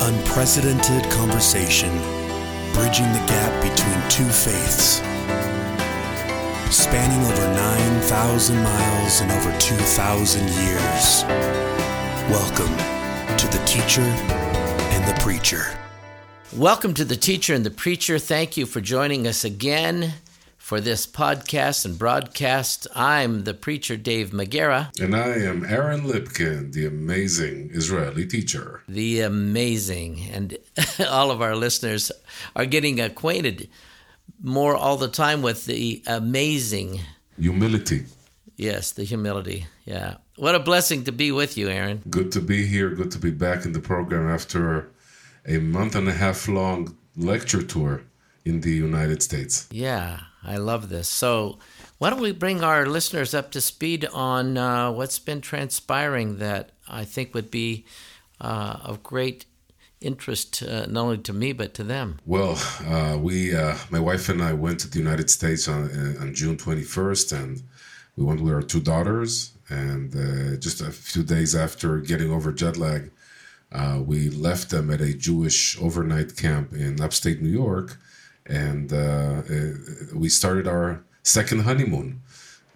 unprecedented conversation bridging the gap between two faiths, spanning over 9,000 miles and over 2,000 years. Welcome to the teacher and the preacher. Welcome to the teacher and the preacher. Thank you for joining us again for this podcast and broadcast. I'm the preacher Dave McGarrah. And I am Aaron Lipkin, the amazing Israeli teacher. The amazing. And all of our listeners are getting acquainted more all the time with the amazing. Humility. Yes, the humility. Yeah. What a blessing to be with you, Aaron. Good to be here. Good to be back in the program after a month and a half long lecture tour in the United States. Yeah. I love this. So, why don't we bring our listeners up to speed on uh, what's been transpiring that I think would be uh, of great interest uh, not only to me but to them? Well, uh, we, uh, my wife and I, went to the United States on, uh, on June 21st, and we went with our two daughters. And just a few days after getting over jet lag, we left them at a Jewish overnight camp in upstate New York and uh, uh, we started our second honeymoon.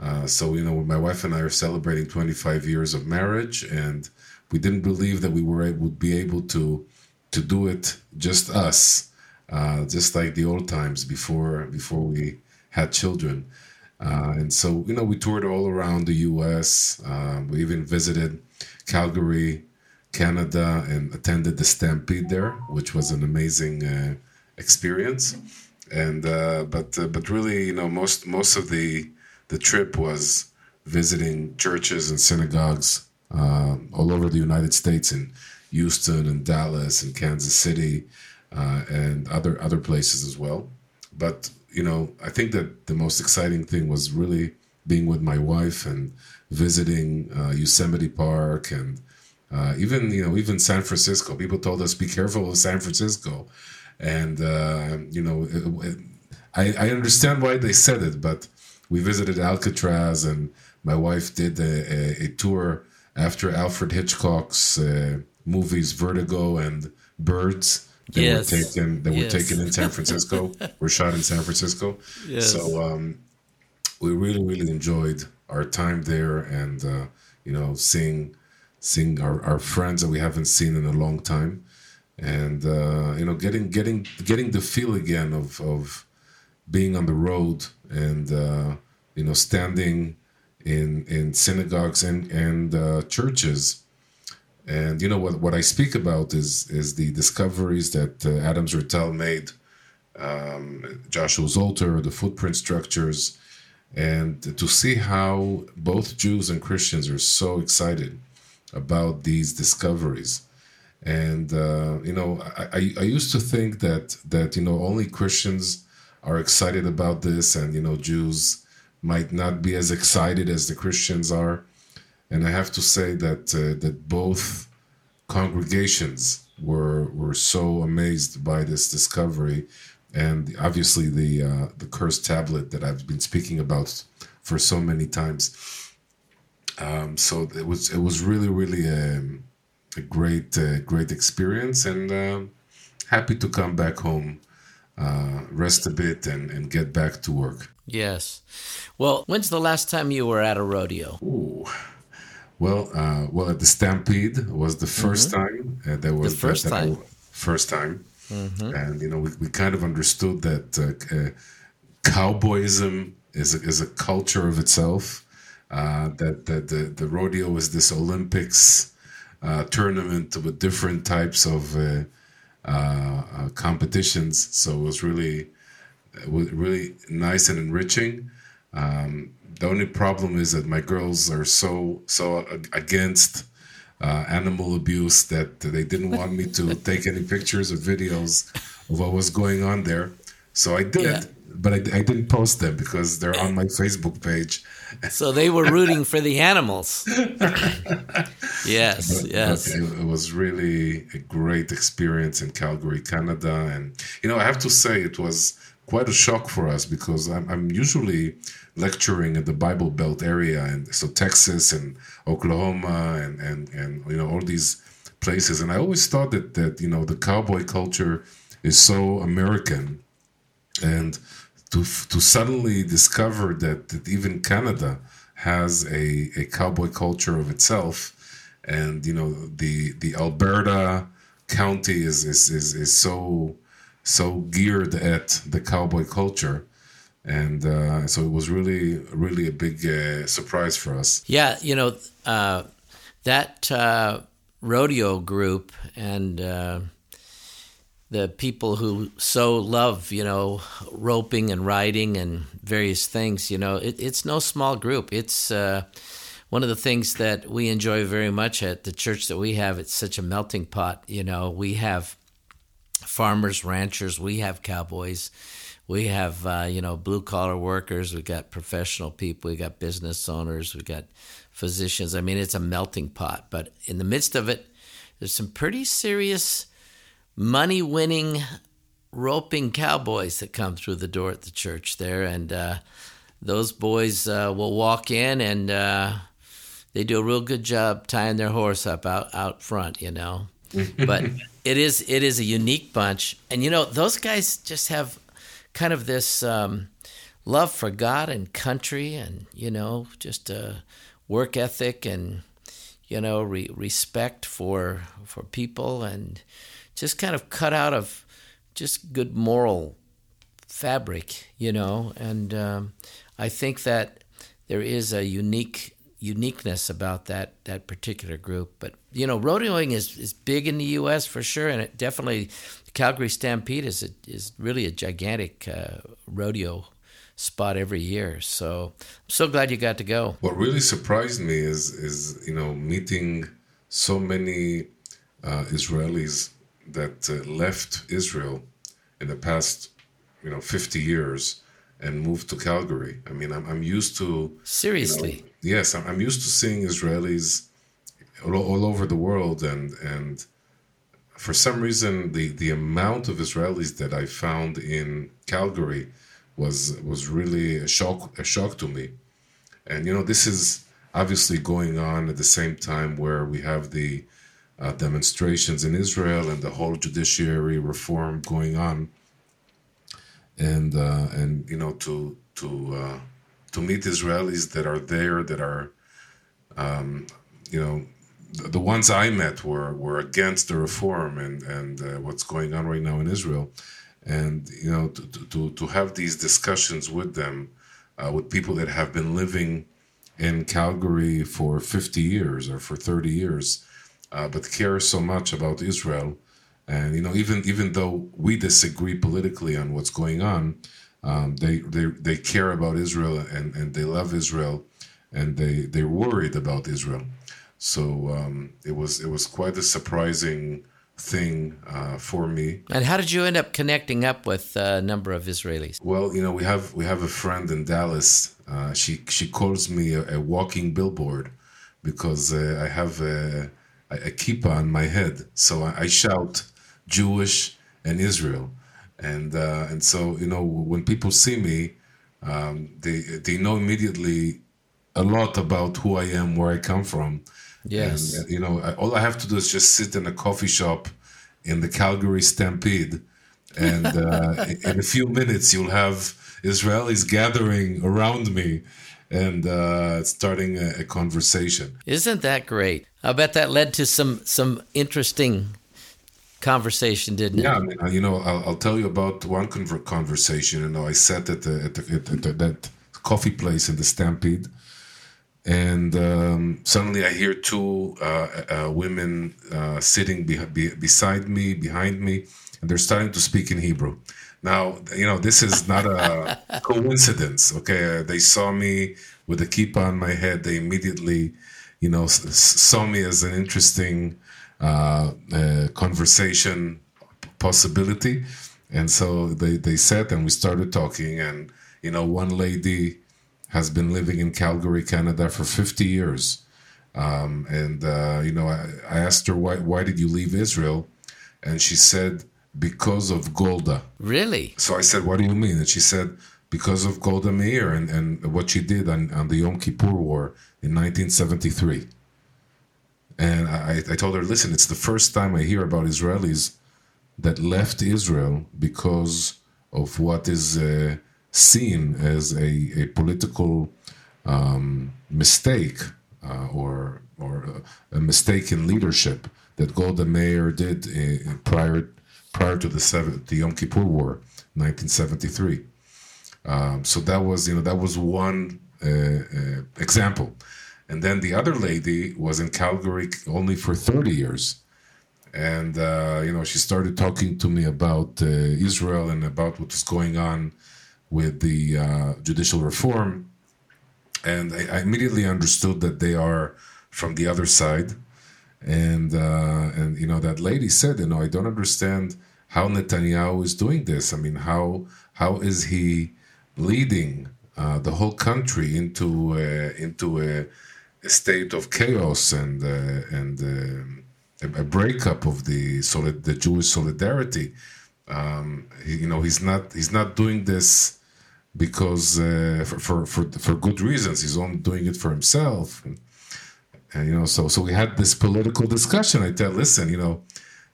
Uh, so you know, my wife and I are celebrating 25 years of marriage, and we didn't believe that we were would be able to to do it just us, uh, just like the old times before before we had children. Uh, and so you know, we toured all around the U.S. Uh, we even visited Calgary, Canada, and attended the Stampede there, which was an amazing experience and uh, but uh, but really, you know, most most of the the trip was visiting churches and synagogues uh, all over the United States in Houston and Dallas and Kansas City uh, and other other places as well. But you know, I think that the most exciting thing was really being with my wife and visiting uh, Yosemite Park and uh, even you know even San Francisco. People told us be careful of San Francisco and uh, you know, it, it, I, I understand why they said it, but we visited Alcatraz, and my wife did a, a, a tour after Alfred Hitchcock's uh, movies Vertigo and Birds. That yes. were taken that yes. were taken in San Francisco, were shot in San Francisco. Yes. So um, we really, really enjoyed our time there, and uh, you know, seeing seeing our, our friends that we haven't seen in a long time and uh, you know getting getting getting the feel again of of being on the road and uh, you know standing in in synagogues and and uh, churches. And you know what what I speak about is is the discoveries that uh, Adam Zertal made um, Joshua's altar the footprint structures and to see how both Jews and Christians are so excited about these discoveries and uh, you know I, I used to think that that you know only christians are excited about this and you know jews might not be as excited as the christians are. And i have to say that uh, that both congregations were were so amazed by this discovery and obviously the uh, the cursed tablet that i've been speaking about for so many times. Um, so it was it was really really um, a great uh, great experience and uh, happy to come back home uh, rest a bit and, and get back to work yes well when's the last time you were at a rodeo Ooh. well uh, well at the stampede was the 1st mm-hmm. time uh, there was the first that, that time first time mm-hmm. and you know we, we kind of understood that uh, cowboyism is a, is a culture of itself that, that the, the rodeo is this olympics uh, tournament with different types of uh, uh, competitions. So it was really, it was really nice and enriching. Um, the only problem is that my girls are so so against uh, animal abuse that they didn't want me to take any pictures or videos of what was going on there. So I did, yeah. But I, I, didn't post them because they're on my Facebook page. So they were rooting for the animals. yes, but, yes. But it was really a great experience in Calgary, Canada, and you know I have to say it was quite a shock for us because I'm, I'm usually lecturing in the Bible Belt area, and so Texas and Oklahoma and and and you know all these places. And I always thought that that you know the cowboy culture is so American, and to to suddenly discover that, that even Canada has a, a cowboy culture of itself, and you know the the Alberta county is is is, is so so geared at the cowboy culture. And uh, so it was really really a big uh, surprise for us. Yeah you know uh, that uh, rodeo group and uh, the people who so love you know roping and riding and various things you know it, it's no small group it's uh, one of the things that we enjoy very much at the church that we have, it's such a melting pot. You know, we have farmers, ranchers, we have cowboys, we have uh, you know blue collar workers, We've got professional people, We've got business owners, We've got physicians. I mean, it's a melting pot. But in the midst of it, there's some pretty serious money winning roping cowboys that come through the door at the church there, and uh, those boys uh, will walk in and uh, they do a real good job tying their horse up out out front, you know. but it is it is a unique bunch, and you know those guys just have kind of this um, love for God and country, and you know just a work ethic and you know re- respect for for people, and just kind of cut out of just good moral fabric, you know. And um, I think that there is a unique uniqueness about that that particular group. But you know, rodeoing is, is big in the U.S. for sure, and it definitely Calgary Stampede is a, is really a gigantic uh, rodeo spot every year. So I'm so glad you got to go. What really surprised me is is you know meeting so many uh, Israelis that uh, left Israel in the past you know 50 years and moved to Calgary. I mean, I'm, I'm used to seriously. You know, yes, I'm, I'm used to seeing Israelis all, all over the world, and and for some reason, the the amount of Israelis that I found in Calgary was was really a shock a shock to me. And you know, this is obviously going on at the same time where we have the uh, demonstrations in Israel and the whole judiciary reform going on. And uh, and you know to to uh, to meet Israelis that are there that are um, you know the, the, ones I met were were against the reform and and uh, what's going on right now in Israel, and you know to to to have these discussions with them, uh, with people that have been living in Calgary for 50 years or for 30 years, uh, but care so much about Israel and you know, even even though we disagree politically on what's going on, um, they they they care about Israel and and they love Israel, and they they're worried about Israel. So um, it was it was quite a surprising thing uh, for me. And how did you end up connecting up with a number of Israelis? Well, you know, we have we have a friend in Dallas. Uh, she she calls me a, a walking billboard because uh, I have a, a kippah on my head, so I, I shout Jewish and Israel, and uh, and so you know when people see me, um, they they know immediately a lot about who I am, where I come from. Yes, and, you know all I have to do is just sit in a coffee shop in the Calgary Stampede, and uh, in a few minutes you'll have Israelis gathering around me and uh, starting a, a, conversation. Isn't that great? I bet that led to some some interesting conversation, didn't yeah, it? Yeah, I mean, uh, you know, I'll, I'll, tell you about one conversation. You know, I sat at, the, at, the, at, the, that coffee place in the Stampede, and um, suddenly I hear two uh, uh, women uh, sitting be- be- beside me, behind me, and they're starting to speak in Hebrew. Now, you know, this is not a coincidence. Okay, they saw me with a kippah on my head. They immediately, you know, saw me as an interesting uh, conversation possibility. And so they, they sat and we started talking. And, you know, one lady has been living in Calgary, Canada for 50 years. Um, and, uh, you know, I, I asked her, why, why did you leave Israel? And she said, because of Golda. Really? So I said, what do you mean? And she said, because of Golda Meir and, and what she did on, on the Yom Kippur War in 1973 And I, I told her, listen, it's the first time I hear about Israelis that left Israel because of what is uh, seen as a, a political um, mistake uh, or or a mistake in leadership that Golda Meir did uh, prior prior to the seven, the Yom Kippur War, 1973. Um, so that was you know that was one uh, uh, example, and then the other lady was in Calgary only for 30 years, and uh, you know she started talking to me about uh, Israel and about what was going on with the uh, judicial reform, and I, I immediately understood that they are from the other side and uh, and you know that lady said, you know, I don't understand how Netanyahu is doing this. I mean, how how is he leading uh, the whole country into uh, into a, a, state of chaos and uh, and uh, a breakup of the solid the Jewish solidarity? Um, he, you know, he's not he's not doing this because uh, for, for for for good reasons. He's only doing it for himself. And, and you know, so so we had this political discussion. I tell, listen, you know,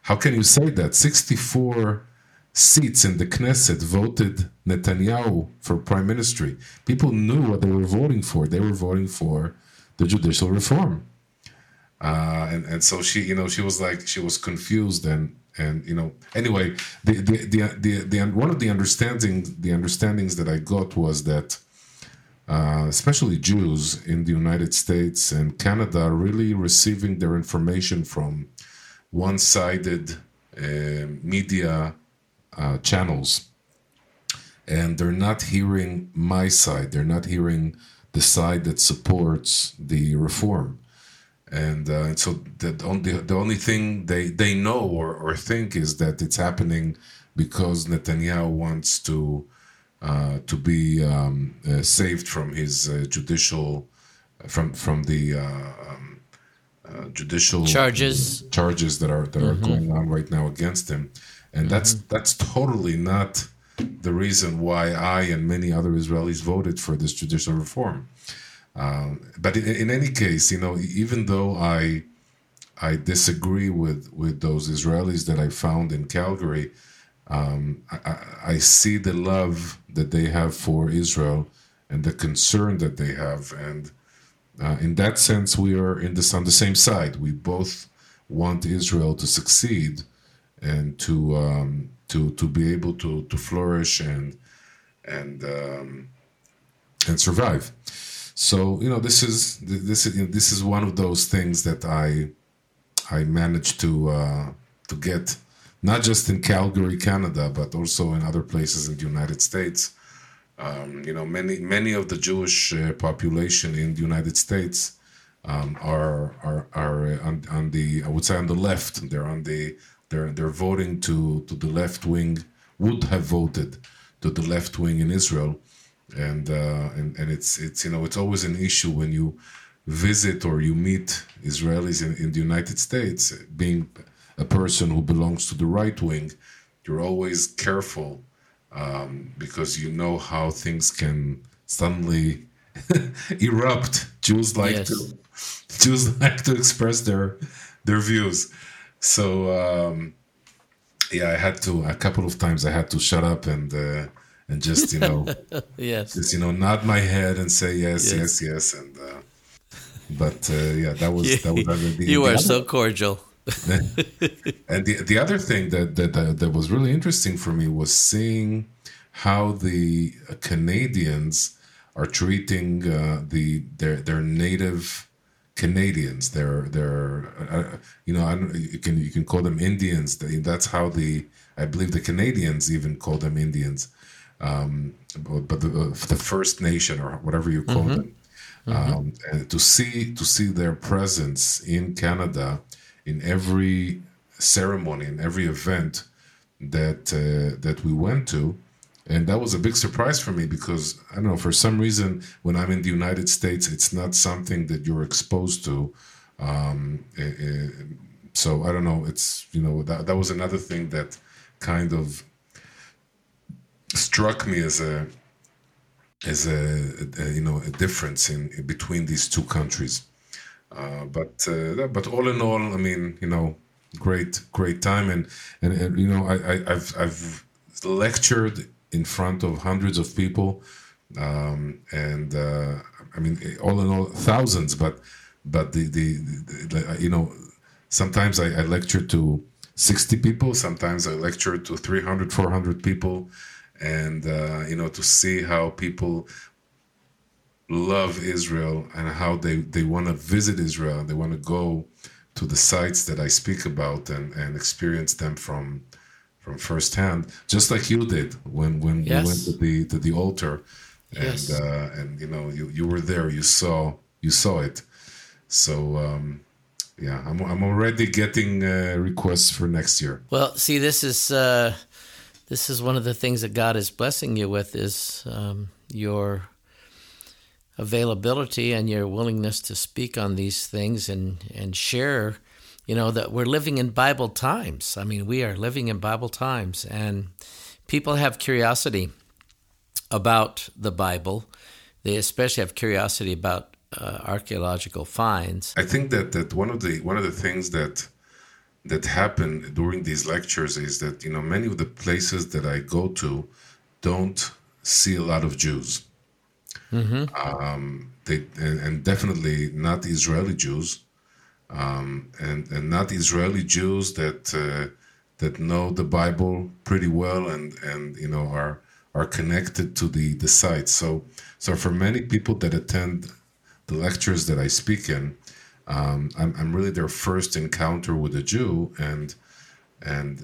how can you say that 64 seats in the Knesset voted Netanyahu for prime ministry? People knew what they were voting for. They were voting for the judicial reform. Uh, and and so she, you know, she was like she was confused and and you know anyway the the the, the, the one of the understandings the understandings that I got was that uh, especially Jews in the United States and Canada, really receiving their information from one sided uh, media uh, channels. And they're not hearing my side, they're not hearing the side that supports the reform. And, uh, so the only, the only thing they, they know or, or think is that it's happening because Netanyahu wants to to be um, uh, saved from his uh, judicial from from the um, judicial charges charges that are that mm-hmm. are going on right now against him, and mm-hmm. that's that's totally not the reason why I and many other Israelis voted for this judicial reform. Um, but in, in, any case, you know, even though I I disagree with with those Israelis that I found in Calgary, um, I, I, see the love that they have for Israel and the concern that they have, and uh, in that sense, we are in this on the same side. We both want Israel to succeed and to um, to to be able to to flourish and and um, and survive. So you know, this is this is this is one of those things that I I managed to uh, to get not just in Calgary, Canada, but also in other places in the United States. Um, you know, many many of the Jewish uh, population in the United States um, are are are on, on, the I would say on the left. They're on the they're they're voting to to the left wing. Would have voted to the left wing in Israel, and uh, and and it's it's you know it's always an issue when you visit or you meet Israelis in, in the United States, being a person who belongs to the right wing, you're always careful um, because you know how things can suddenly erupt. Jews like yes. to Jews like to express their their views. So um, yeah, I had to a couple of times. I had to shut up and uh, and just you know yes, just you know nod my head and say yes, yes, yes, yes and. Uh, but uh, yeah, that was that was the, you are so cordial. and the the other thing that, that that was really interesting for me was seeing how the Canadians are treating uh, the their their native Canadians. They're they're uh, you know you can you can call them Indians. That's how the I believe the Canadians even call them Indians. Um, but the, the, First Nation or whatever you call mm-hmm. them. Mm-hmm. Um, and to see to see their presence in Canada in every ceremony, in every event that uh, that we went to, and that was a big surprise for me because I don't know for some reason when I'm in the United States, it's not something that you're exposed to. Um, it, eh, it, eh, so I don't know. It's you know that that was another thing that kind of struck me as a as a, a you know a difference in between these two countries. Uh, but uh, but all in all, I mean, you know, great great time, and and, and you know, I, I have I've lectured in front of hundreds of people, um, and uh, I mean, all in all, thousands. But but the the, the you know, sometimes I, I lecture to 60 people. Sometimes i lecture to 300 400 people. And uh, you know to see how people love israel and how they they want to visit israel they want to go to the sites that i speak about and and experience them from from firsthand just like you did when when yes. we went to the to the altar and yes. uh, and you know you you were there you saw you saw it so um yeah, I'm, I'm already getting uh, requests for next year. Well, see, this is uh, this is one of the things that God is blessing you with is um, your availability and your willingness to speak on these things and and share. You know that we're living in Bible times. I mean, we are living in Bible times, and people have curiosity about the Bible. They especially have curiosity about uh, archaeological finds. I think that that one of the one of the things that that happen during these lectures is that you know many of the places that I go to don't see a lot of Jews. Mm-hmm. Um, they and, and, definitely not Israeli Jews, um, and and not Israeli Jews that uh, that know the Bible pretty well and and you know are are connected to the the site. So so for many people that attend the lectures that I speak in, um, I'm, I'm, really their first encounter with a Jew, and and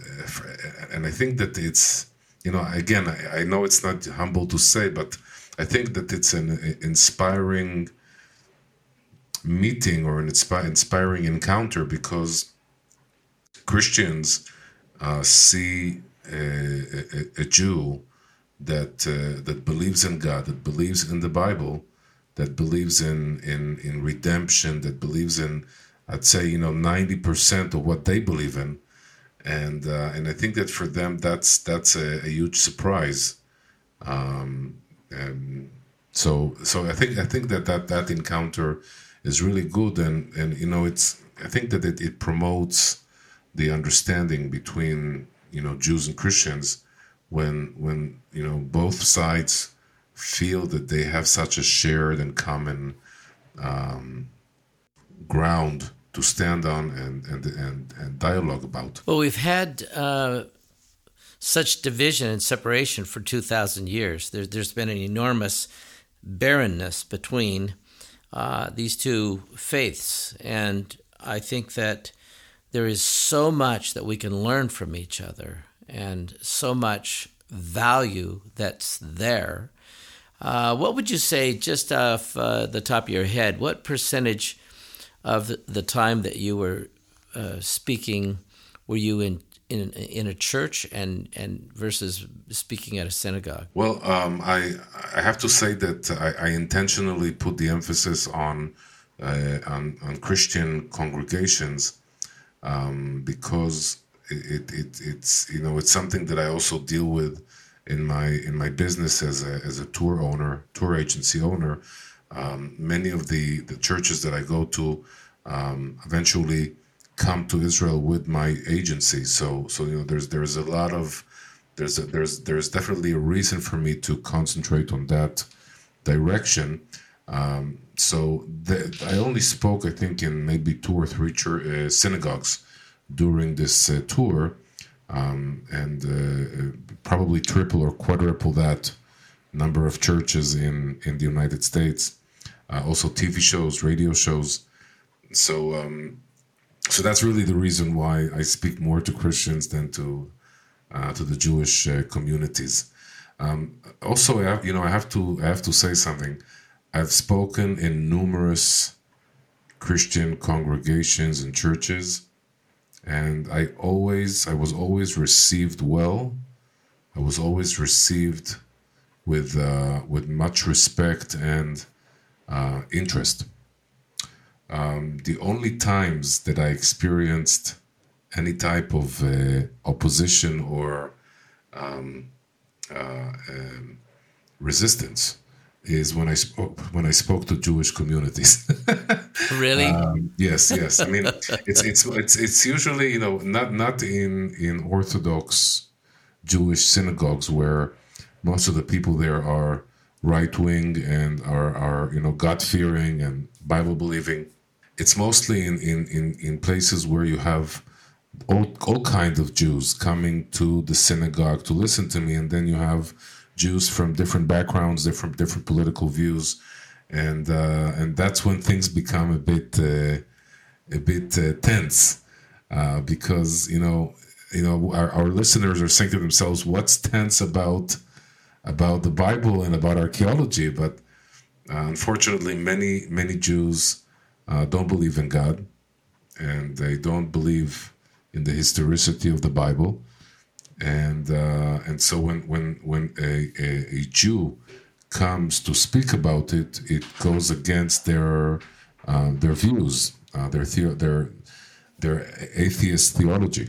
and I think that it's you know again I, I know it's not humble to say, but I think that it's an inspiring meeting or an inspiring encounter because Christians uh, see a, a, a, Jew that uh, that believes in God, that believes in the Bible, that believes in in in redemption, that believes in I'd say you know ninety percent of what they believe in, and uh, and I think that for them that's that's a, a huge surprise. Um, and so so I think I think that that that encounter is really good, and and you know it's I think that it, it promotes the understanding between you know Jews and Christians when when you know both sides feel that they have such a shared and common um, ground to stand on and, and, and, and dialogue about. Well, we've had uh, such division and separation for 2,000 years. There, has been an enormous barrenness between uh, these two faiths. And I think that there is so much that we can learn from each other and so much value that's there uh, what would you say, just off uh, the top of your head, what percentage of the time that you were uh, speaking were you in, in in a church and and versus speaking at a synagogue? Well, um, I I have to say that I, I intentionally put the emphasis on uh, on, on Christian congregations um, because it, it it's you know it's something that I also deal with in my in my business as a as a tour owner, tour agency owner, um, many of the the churches that I go to um, eventually come to Israel with my agency. So so you know there's there's a lot of there's a, there's there's definitely a reason for me to concentrate on that direction. Um, so the, I only spoke, I think, in maybe two or three church, uh, synagogues during this uh, tour, um, and uh, probably triple or quadruple that number of churches in in the United States. Uh, also, TV shows, radio shows. So, um, so that's really the reason why I speak more to Christians than to uh, to the Jewish uh, communities. Um, also, I have, you know, I have to I have to say something. I've spoken in numerous Christian congregations and churches and I always I was always received well. I was always received with uh, with much respect and uh, interest. Um, the only times that I experienced any type of uh, opposition or um, uh, um, resistance is when I spoke when I spoke to Jewish communities. really? Um, yes, yes. I mean, it's it's it's it's usually you know not not in in Orthodox Jewish synagogues where most of the people there are right wing and are are you know God fearing and Bible believing. It's mostly in in in in places where you have all all kinds of Jews coming to the synagogue to listen to me, and then you have Jews from different backgrounds, different different political views, and uh, and that's when things become a bit uh, a bit uh, tense uh, because you know you know our, our listeners are saying to themselves, "What's tense about about the Bible and about archaeology?" But uh, unfortunately, many many Jews uh, don't believe in God, and they don't believe in the historicity of the Bible and uh, and so when when when a, a, a, Jew comes to speak about it, it goes against their uh, their views, uh, their theo- their their atheist theology.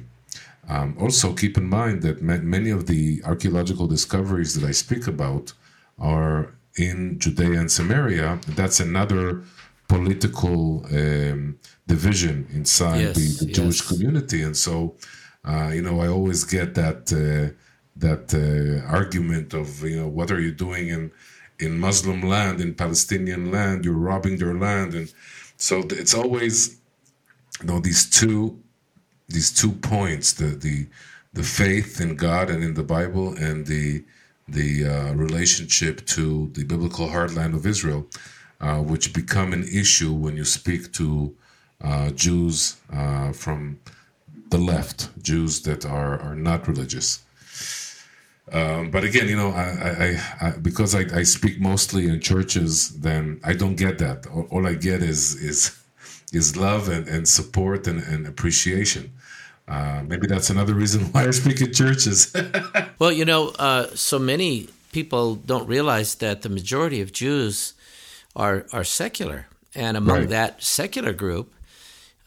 Um, also, keep in mind that ma- many of the archaeological discoveries that I speak about are in Judea and Samaria. That's another political um, division inside yes, the, the yes. Jewish community, and so uh, you know, I always get that uh, that uh, argument of you know what are you doing in in Muslim land, in Palestinian land? You're robbing their land, and so it's always you know these two these two points the the the faith in God and in the Bible and the the uh, relationship to the biblical heartland of Israel, uh, which become an issue when you speak to uh, Jews from the left, Jews that are, are not religious. Um, but again, you know, I, I, I because I, I, speak mostly in churches, then I don't get that. All, all I get is is is love and, and support and, and appreciation. Uh, maybe that's another reason why I speak in churches. well, you know, uh, so many people don't realize that the majority of Jews are are secular, and among right. that secular group,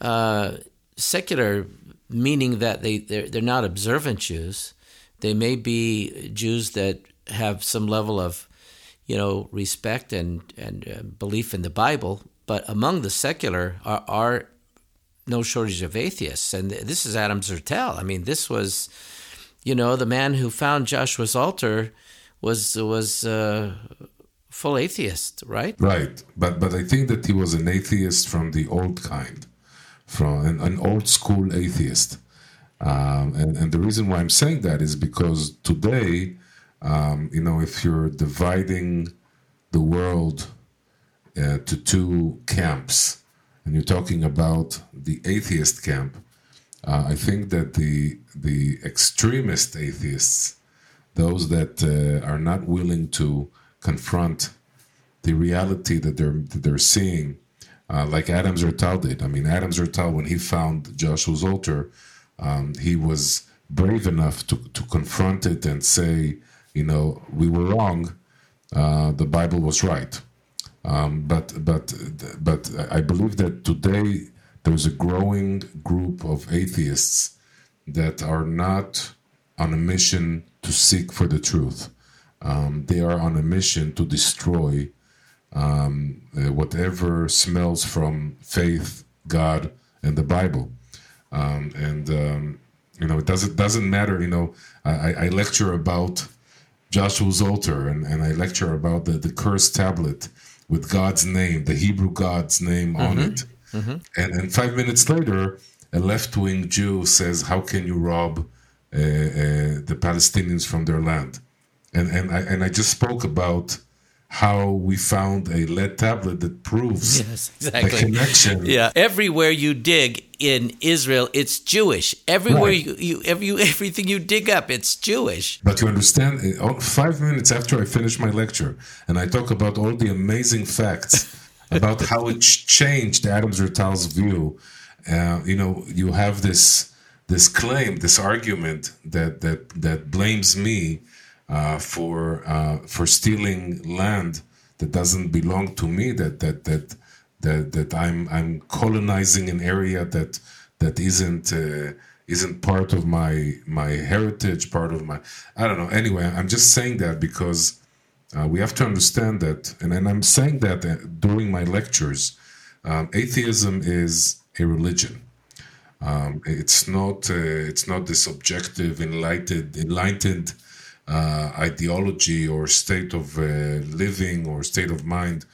uh, secular meaning that they they're, they're not observant Jews. They may be Jews that have some level of, you know, respect and and uh, belief in the Bible, but among the secular are, are no shortage of atheists. And this is Adam Zertal. I mean, this was, you know, the man who found Joshua's altar was was uh, full atheist, right? Right, but but I think that he was an atheist from the old kind from an, an old school atheist. Um, and, and the reason why I'm saying that is because today, um, you know, if you're dividing the world uh, to two camps, and you're talking about the atheist camp, uh, I think that the the extremist atheists, those that uh, are not willing to confront the reality that they're that they're seeing uh, like Adam Zertal did. I mean, Adam Zertal, when he found Joshua's altar, um, he was brave enough to, to confront it and say, you know, we were wrong. Uh, the Bible was right. Um, but but but I believe that today there's a growing group of atheists that are not on a mission to seek for the truth. Um, they are on a mission to destroy um, uh, whatever smells from faith, God, and the Bible. Um, and um, you know, it doesn't doesn't matter. You know, I, I lecture about Joshua's altar, and, and I lecture about the the cursed tablet with God's name, the Hebrew God's name mm-hmm. on it. Mm-hmm. And and five minutes later, a left wing Jew says, "How can you rob uh, uh, the Palestinians from their land?" And and I and I just spoke about how we found a lead tablet that proves yes, exactly. the connection. Yeah, everywhere you dig in Israel, it's Jewish. Everywhere right. you, you, every, everything you dig up, it's Jewish. But you understand, uh, five minutes after I finish my lecture, and I talk about all the amazing facts about how it changed Adam Zertal's view. Uh, you know, you have this this claim, this argument that that that blames me for uh, for stealing land that doesn't belong to me. That that that that that I'm I'm colonizing an area that that isn't uh, isn't part of my my heritage, part of my I don't know. Anyway, I'm just saying that because uh, we have to understand that, and, and I'm saying that uh, during my lectures, um, atheism is a religion. Um, it's not uh, it's not this objective, enlightened, enlightened uh, ideology or state of uh, living or state of mind.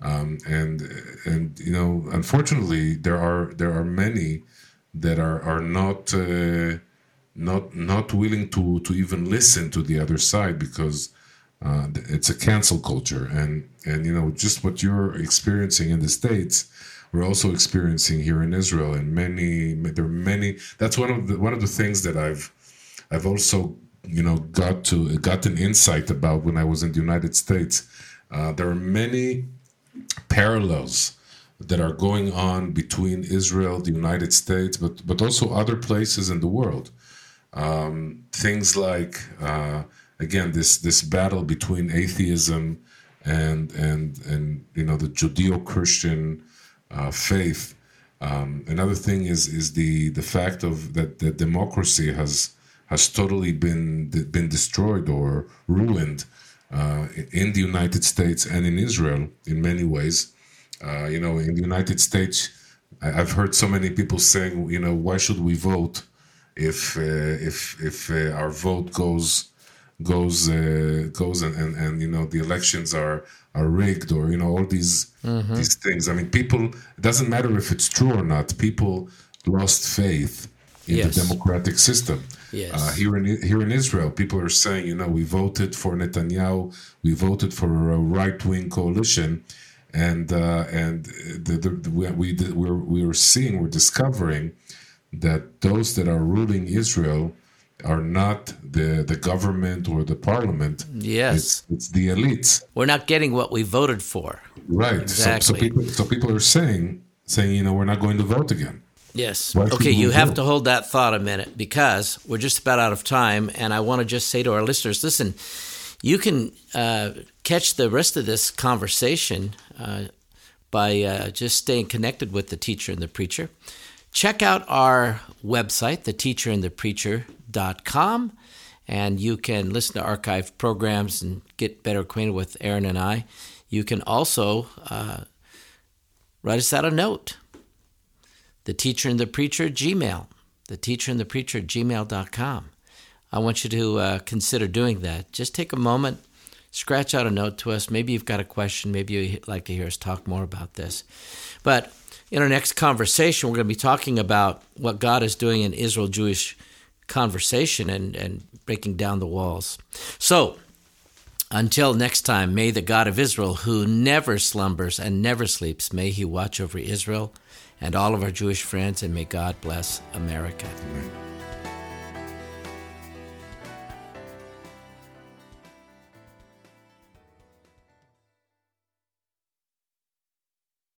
Um, and and you know, unfortunately, there are there are many that are are not uh, not not willing to to even listen to the other side because uh, it's a cancel culture, and and you know just what you're experiencing in the states, we're also experiencing here in Israel, and many there are many. That's one of the one of the things that I've I've also you know got to got an insight about when I was in the United States. Uh, there are many parallels that are going on between Israel, the United States, but but also other places in the world. Um, things like uh, again this this battle between atheism and and and you know the Judeo-Christian uh, faith. Um, another thing is is the the fact of that that democracy has has totally been been destroyed or ruined uh, in the United States and in Israel in many ways. Uh, you know, in the United States, I've heard so many people saying, you know, why should we vote if uh, if if uh, our vote goes goes uh, goes and, and, and you know the elections are are rigged or you know all these mm-hmm. these things. I mean, people. It doesn't matter if it's true or not. People lost faith in yes. the democratic system. Yes. Uh, here in here in Israel, people are saying, you know, we voted for Netanyahu, we voted for a right wing coalition, and uh, and the, the, the, we we we're we're seeing, we're discovering that those that are ruling Israel are not the the government or the parliament. Yes, it's, it's the elites. We're not getting what we voted for. Right. Exactly. So, so people so people are saying saying you know we're not going to vote again. Yes. Okay, you have vote? to hold that thought a minute because we're just about out of time, and I want to just say to our listeners, listen. You can uh, catch the rest of this conversation uh, by uh, just staying connected with the teacher and the preacher. Check out our website, theteacherandthepreacher.com, and you can listen to archived programs and get better acquainted with Aaron and I. You can also uh, write us out a note. The Teacher and the Preacher, Gmail. The Teacher and the Preacher, gmail.com. I want you to uh, consider doing that. Just take a moment, scratch out a note to us. Maybe you've got a question. Maybe you'd like to hear us talk more about this. But in our next conversation, we're going to be talking about what God is doing in Israel Jewish conversation and, and breaking down the walls. So, until next time, may the God of Israel, who never slumbers and never sleeps, may he watch over Israel and all of our Jewish friends, and may God bless America. Amen.